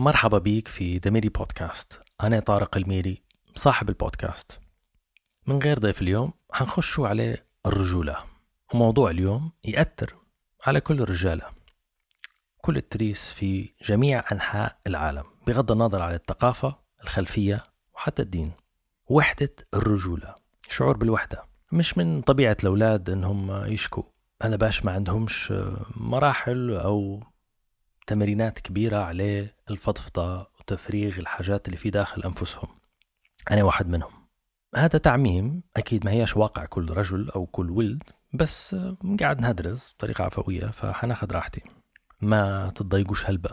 مرحبا بيك في دميري بودكاست أنا طارق الميري صاحب البودكاست. من غير ضيف اليوم حنخشوا على الرجولة. وموضوع اليوم يأثر على كل الرجالة. كل التريس في جميع أنحاء العالم بغض النظر عن الثقافة الخلفية وحتى الدين. وحدة الرجولة. شعور بالوحدة. مش من طبيعة الأولاد إنهم يشكوا أنا باش ما عندهمش مراحل أو تمرينات كبيرة على الفضفضة وتفريغ الحاجات اللي في داخل أنفسهم. أنا واحد منهم. هذا تعميم أكيد ما هيش واقع كل رجل أو كل ولد بس قاعد نهدرز بطريقة عفوية فحناخد راحتي. ما تتضايقوش هلبا.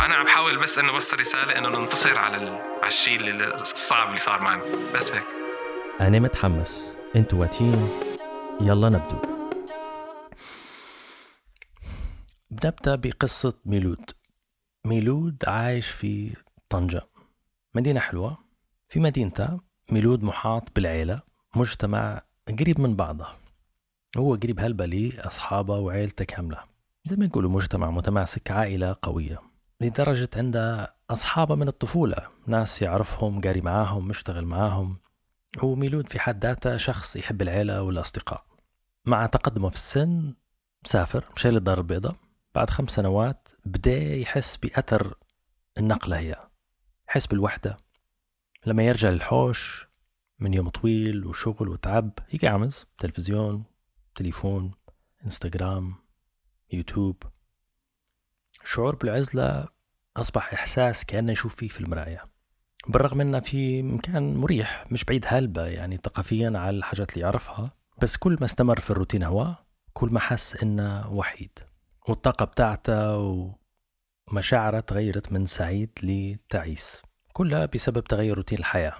الموضوع هذا أنا عم بحاول بس إنه أوصل رسالة إنه ننتصر على ال... على الشيء الصعب اللي صار معنا. بس هيك. أنا متحمس. أنتوا واتين. يلا نبدو. بنبدأ بقصة ميلود. ميلود عايش في طنجة. مدينة حلوة. في مدينته ميلود محاط بالعيلة مجتمع قريب من بعضه هو قريب هلبة ليه أصحابه وعيلته كاملة زي ما يقولوا مجتمع متماسك عائلة قوية. لدرجة عنده أصحابه من الطفولة. ناس يعرفهم قاري معاهم مشتغل معاهم. هو ميلود في حد ذاته شخص يحب العيلة والأصدقاء. مع تقدمه في السن سافر مشى للدار البيضاء. بعد خمس سنوات بدأ يحس بأثر النقلة هي. يحس بالوحدة. لما يرجع للحوش من يوم طويل وشغل وتعب يقعمز تلفزيون تليفون إنستغرام يوتيوب. شعور بالعزلة أصبح إحساس كأنه يشوف فيه في المراية بالرغم إنه في مكان مريح مش بعيد هلبة يعني ثقافيا على الحاجات اللي يعرفها بس كل ما استمر في الروتين هو كل ما حس إنه وحيد والطاقة بتاعته ومشاعره تغيرت من سعيد لتعيس كلها بسبب تغير روتين الحياة.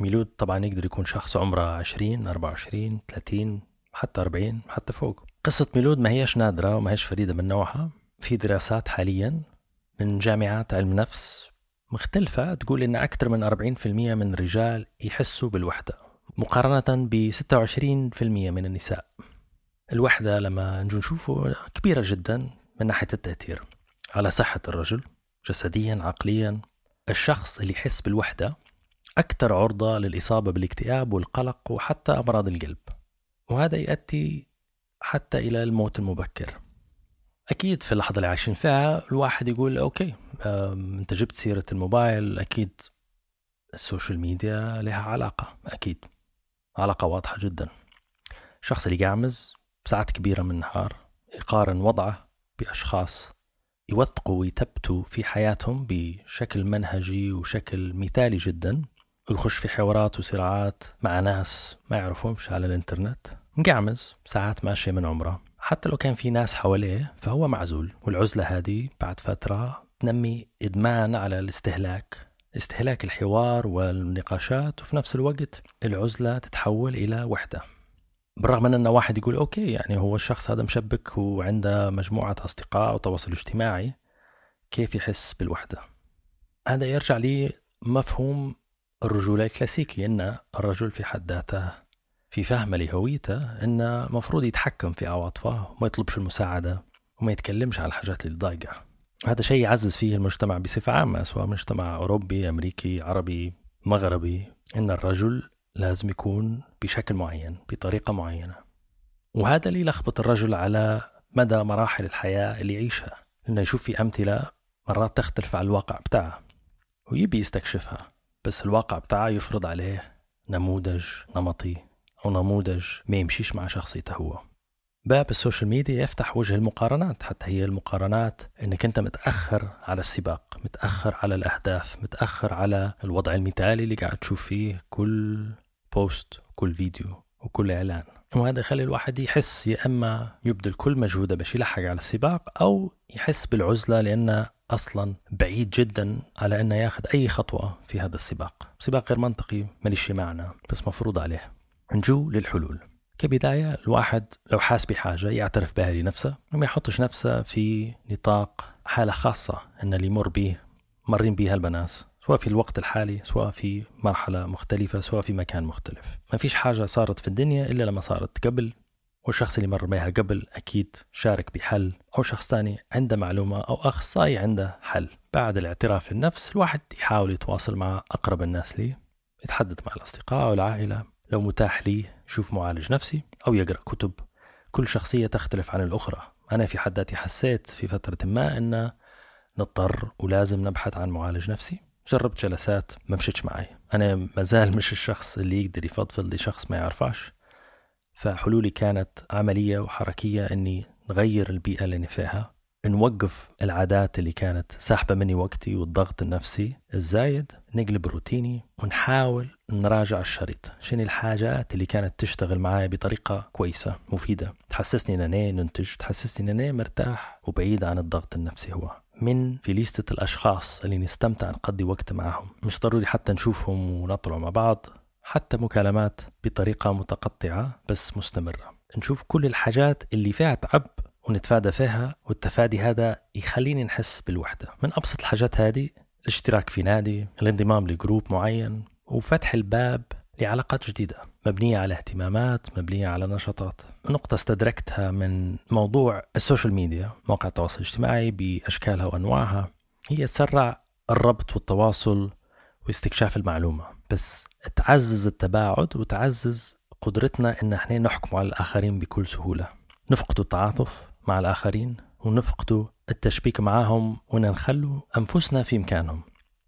ميلود طبعا يقدر يكون شخص عمره 20 24 30 حتى 40 حتى فوق. قصة ميلود ما هيش نادرة وما هيش فريدة من نوعها. في دراسات حاليا من جامعات علم نفس مختلفة تقول إن أكثر من 40% من الرجال يحسوا بالوحدة مقارنة ب 26% من النساء. الوحدة لما نجو نشوفه كبيرة جدا من ناحية التأثير. على صحة الرجل جسديا عقليا الشخص اللي يحس بالوحدة أكثر عرضة للإصابة بالاكتئاب والقلق وحتى أمراض القلب. وهذا يؤدي حتى إلى الموت المبكر. أكيد في اللحظة اللي عايشين فيها الواحد يقول أوكي أم، أنت جبت سيرة الموبايل أكيد ال social media لها علاقة أكيد. علاقة واضحة جدا. الشخص اللي مقعمز ساعات كبيرة من النهار يقارن وضعه بأشخاص يوثقوا ويثبتوا في حياتهم بشكل منهجي وشكل مثالي جدا. ويخش في حوارات وصراعات مع ناس ما يعرفهمش على الإنترنت. مقعمز ساعات ماشية من عمره. حتى لو كان في ناس حواليه فهو معزول. والعزلة هذه بعد فترة تنمي إدمان على الاستهلاك استهلاك الحوار والنقاشات وفي نفس الوقت العزلة تتحول إلى وحدة. بالرغم من أن واحد يقول أوكي يعني هو الشخص هذا مشبك وعنده مجموعة أصدقاء وتواصل اجتماعي كيف يحس بالوحدة؟ هذا يرجع لي مفهوم الرجولة الكلاسيكي أن الرجل في حد ذاته في فهمه لهويته أنه مفروض يتحكم في عواطفه وما يطلبش المساعدة وما يتكلمش على الحاجات اللي ضايقة. هذا شيء يعزز فيه المجتمع بصفة عامة سواء مجتمع أوروبي أمريكي عربي مغربي أن الرجل لازم يكون بشكل معين بطريقة معينة. وهذا اللي يلخبط الرجل على مدى مراحل الحياة اللي يعيشها لأنه يشوف في أمثلة مرات تختلف عن الواقع بتاعه ويبي يستكشفها بس الواقع بتاعه يفرض عليه نموذج نمطي. أو نموذج ما يمشيش مع شخصيته هو. باب ال social media يفتح وجه المقارنات حتى هي المقارنات إنك أنت متأخر على السباق متأخر على الأهداف متأخر على الوضع المثالي اللي قاعد تشوف فيه كل post كل فيديو وكل إعلان. وهذا يخلي الواحد يحس يا إما يبذل كل مجهوده باش يلحق على السباق أو يحس بالعزلة لأن أصلا بعيد جدا على أنه ياخذ أي خطوة في هذا السباق. سباق غير منطقي ماليش معنى بس مفروض عليه. نجو للحلول. كبداية الواحد لو حاس بحاجة يعترف بها لنفسه وما يحطش نفسه في نطاق حالة خاصة أن اللي يمر به مرين بها البناس سواء في الوقت الحالي سواء في مرحلة مختلفة سواء في مكان مختلف. ما فيش حاجة صارت في الدنيا إلا لما صارت قبل والشخص اللي مر بها قبل أكيد شارك بحل أو شخص ثاني عنده معلومة أو أخصائي عنده حل. بعد الاعتراف للنفس الواحد يحاول يتواصل مع أقرب الناس ليه يتحدث مع الأصدقاء أو العائلة. لو متاح لي يشوف معالج نفسي أو يقرأ كتب. كل شخصية تختلف عن الأخرى. أنا في حد ذاتي حسيت في فترة ما أن نضطر ولازم نبحث عن معالج نفسي. جربت جلسات ما مشيتش معي. أنا مازال مش الشخص اللي يقدر يفضفض لشخص ما يعرفاش فحلولي كانت عملية وحركية أني نغير البيئة اللي أنا فيها. نوقف العادات اللي كانت ساحبة مني وقتي والضغط النفسي الزايد نقلب روتيني ونحاول نراجع الشريط. شنو الحاجات اللي كانت تشتغل معايا بطريقة كويسة مفيدة؟ تحسسني أنا ننتج تحسسني أنا مرتاح وبعيد عن الضغط النفسي هو. من في ليستة الأشخاص اللي نستمتع نقضي وقت معهم مش ضروري حتى نشوفهم ونطلع مع بعض حتى مكالمات بطريقة متقطعة بس مستمرة. نشوف كل الحاجات اللي فيها تعب ونتفادى فيها والتفادي هذا يخليني نحس بالوحدة. من أبسط الحاجات هذه الاشتراك في نادي الانضمام ل group معين وفتح الباب لعلاقات جديدة مبنية على اهتمامات مبنية على نشاطات. نقطة استدركتها من موضوع ال social media مواقع التواصل الاجتماعي بأشكالها وأنواعها هي تسرع الربط والتواصل واستكشاف المعلومة. بس تعزز التباعد وتعزز قدرتنا إن إحنا نحكم على الآخرين بكل سهولة. نفقد التعاطف مع الآخرين ونفقد التشبيك معهم ونخلوا أنفسنا في مكانهم.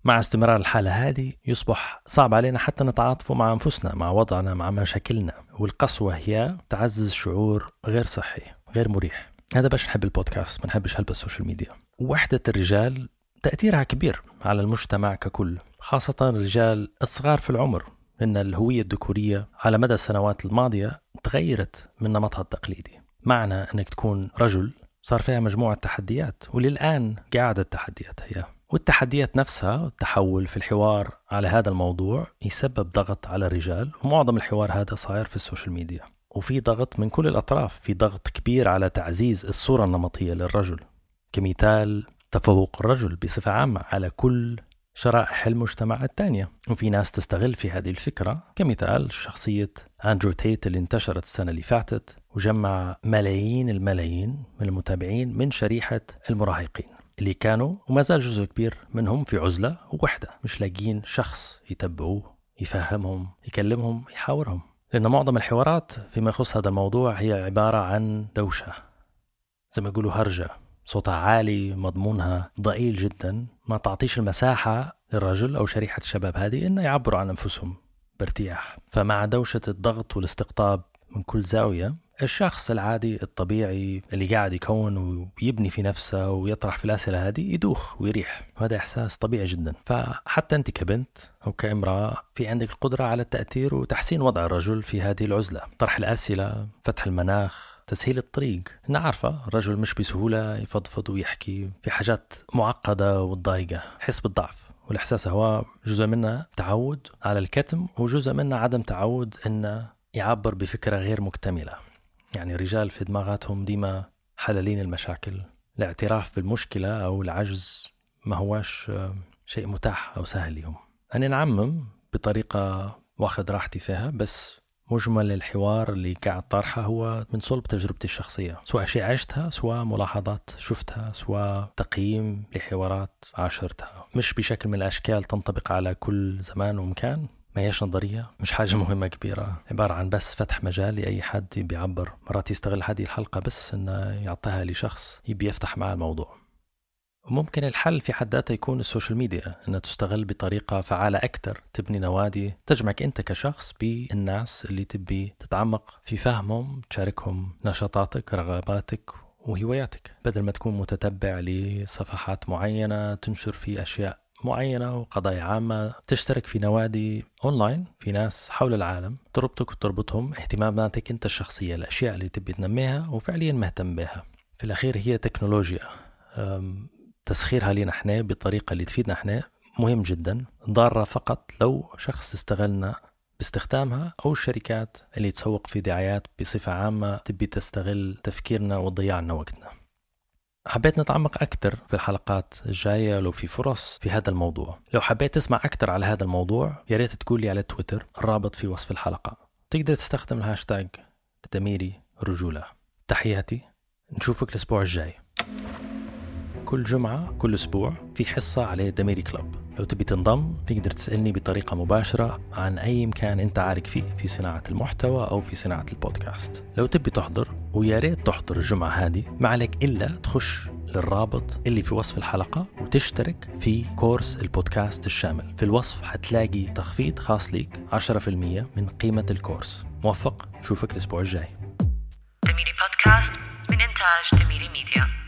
مع استمرار الحالة هذه يصبح صعب علينا حتى نتعاطف مع أنفسنا مع وضعنا مع مشاكلنا. والقسوة هي تعزز شعور غير صحي غير مريح. هذا باش نحب البودكاست ما نحبش هلبة ال social media. وحدة الرجال تأثيرها كبير على المجتمع ككل خاصة الرجال الصغار في العمر. لأن الهوية الذكورية على مدى السنوات الماضية تغيرت من نمطها التقليدي. معنى أنك تكون رجل صار فيها مجموعة تحديات وللآن قاعدة التحديات هي. والتحديات نفسها التحول في الحوار على هذا الموضوع يسبب ضغط على الرجال ومعظم الحوار هذا صاير في ال social media. وفي ضغط من كل الأطراف في ضغط كبير على تعزيز الصورة النمطية للرجل. كمثال تفوق الرجل بصفة عامة على كل شرائح المجتمع الثانية وفي ناس تستغل في هذه الفكرة كمثال شخصية أندرو تيت اللي انتشرت السنة اللي فاتت. وجمع ملايين الملايين من المتابعين من شريحة المراهقين اللي كانوا وما زال جزء كبير منهم في عزلة ووحدة. مش لاقيين شخص يتبعوه يفهمهم يكلمهم يحاورهم. لأن معظم الحوارات فيما يخص هذا الموضوع هي عبارة عن دوشة. زي ما يقولوا هرجة. صوتها عالي مضمونها ضئيل جدا. ما تعطيش المساحة للرجل أو شريحة الشباب هذه إنه يعبروا عن أنفسهم بارتياح. فمع دوشة الضغط والاستقطاب من كل زاوية الشخص العادي الطبيعي اللي قاعد يكون ويبني في نفسه ويطرح في الأسئلة هذه يدوخ ويريح. وهذا إحساس طبيعي جدا. فحتى أنت كبنت أو كامرأة في عندك القدرة على التأثير وتحسين وضع الرجل في هذه العزلة. طرح الأسئلة فتح المناخ تسهيل الطريق. نعرفه الرجل مش بسهولة يفضفض ويحكي في حاجات معقدة وتضايقه يحس بالضعف. والإحساس هو جزء منه تعود على الكتم وجزء منه عدم تعود إنه يعبر بفكرة غير مكتملة. يعني الرجال في دماغاتهم ديما حللين المشاكل. الاعتراف بالمشكلة أو العجز ما هواش شيء متاح أو سهل لهم أنا نعمم بطريقة واخد راحتي فيها بس مجمل الحوار اللي قاعد طرحه هو من صلب تجربتي الشخصية. سواء شيء عشتها سواء ملاحظات شفتها سواء تقييم لحوارات عاشرتها. مش بشكل من الأشكال تنطبق على كل زمان ومكان ما هيش نظرية مش حاجة مهمة كبيرة. عبارة عن بس فتح مجال لأي حد بيعبر. مرات يستغل هذه الحلقة بس إنه يعطيها لشخص يبي يفتح معاه الموضوع. وممكن الحل في حد ذاته يكون ال social media إنها تستغل بطريقة فعالة أكثر تبني نوادي تجمعك أنت كشخص بالناس اللي تبي تتعمق في فهمهم تشاركهم نشاطاتك رغباتك وهواياتك. بدل ما تكون متتبع لصفحات معينة تنشر في أشياء معينة وقضايا عامة تشترك في نوادي أونلاين في ناس حول العالم تربطك وتربطهم اهتماماتك أنت الشخصية الأشياء اللي تبي تنميها وفعليا مهتم بها. في الأخير هي تكنولوجيا. تسخيرها لنا إحنا بالطريقة اللي تفيدنا إحنا مهم جدا ضارة فقط لو شخص استغلنا باستخدامها أو الشركات اللي تسوق في دعايات بصفة عامة تبي تستغل تفكيرنا وتضيع لنا وقتنا. حبيت نتعمق أكثر في الحلقات الجاية لو في فرص في هذا الموضوع. لو حبيت تسمع أكثر على هذا الموضوع يا ريت تقول على تويتر الرابط في وصف الحلقة. تقدر تستخدم الهاشتاج تميري رجولة. تحياتي. نشوفك الأسبوع الجاي. كل جمعة كل أسبوع في حصة على دميري club لو تبي تنضم تقدر تسألني بطريقة مباشرة عن أي مكان أنت عارف فيه في صناعة المحتوى أو في صناعة البودكاست. لو تبي تحضر ويا ريت تحضر الجمعة هذه ما عليك إلا تخش للرابط اللي في وصف الحلقة وتشترك في course البودكاست الشامل. في الوصف حتلاقي تخفيض خاص ليك 10% من قيمة ال course. موفق نشوفك الأسبوع الجاي. دميري بودكاست من إنتاج دميري ميديا.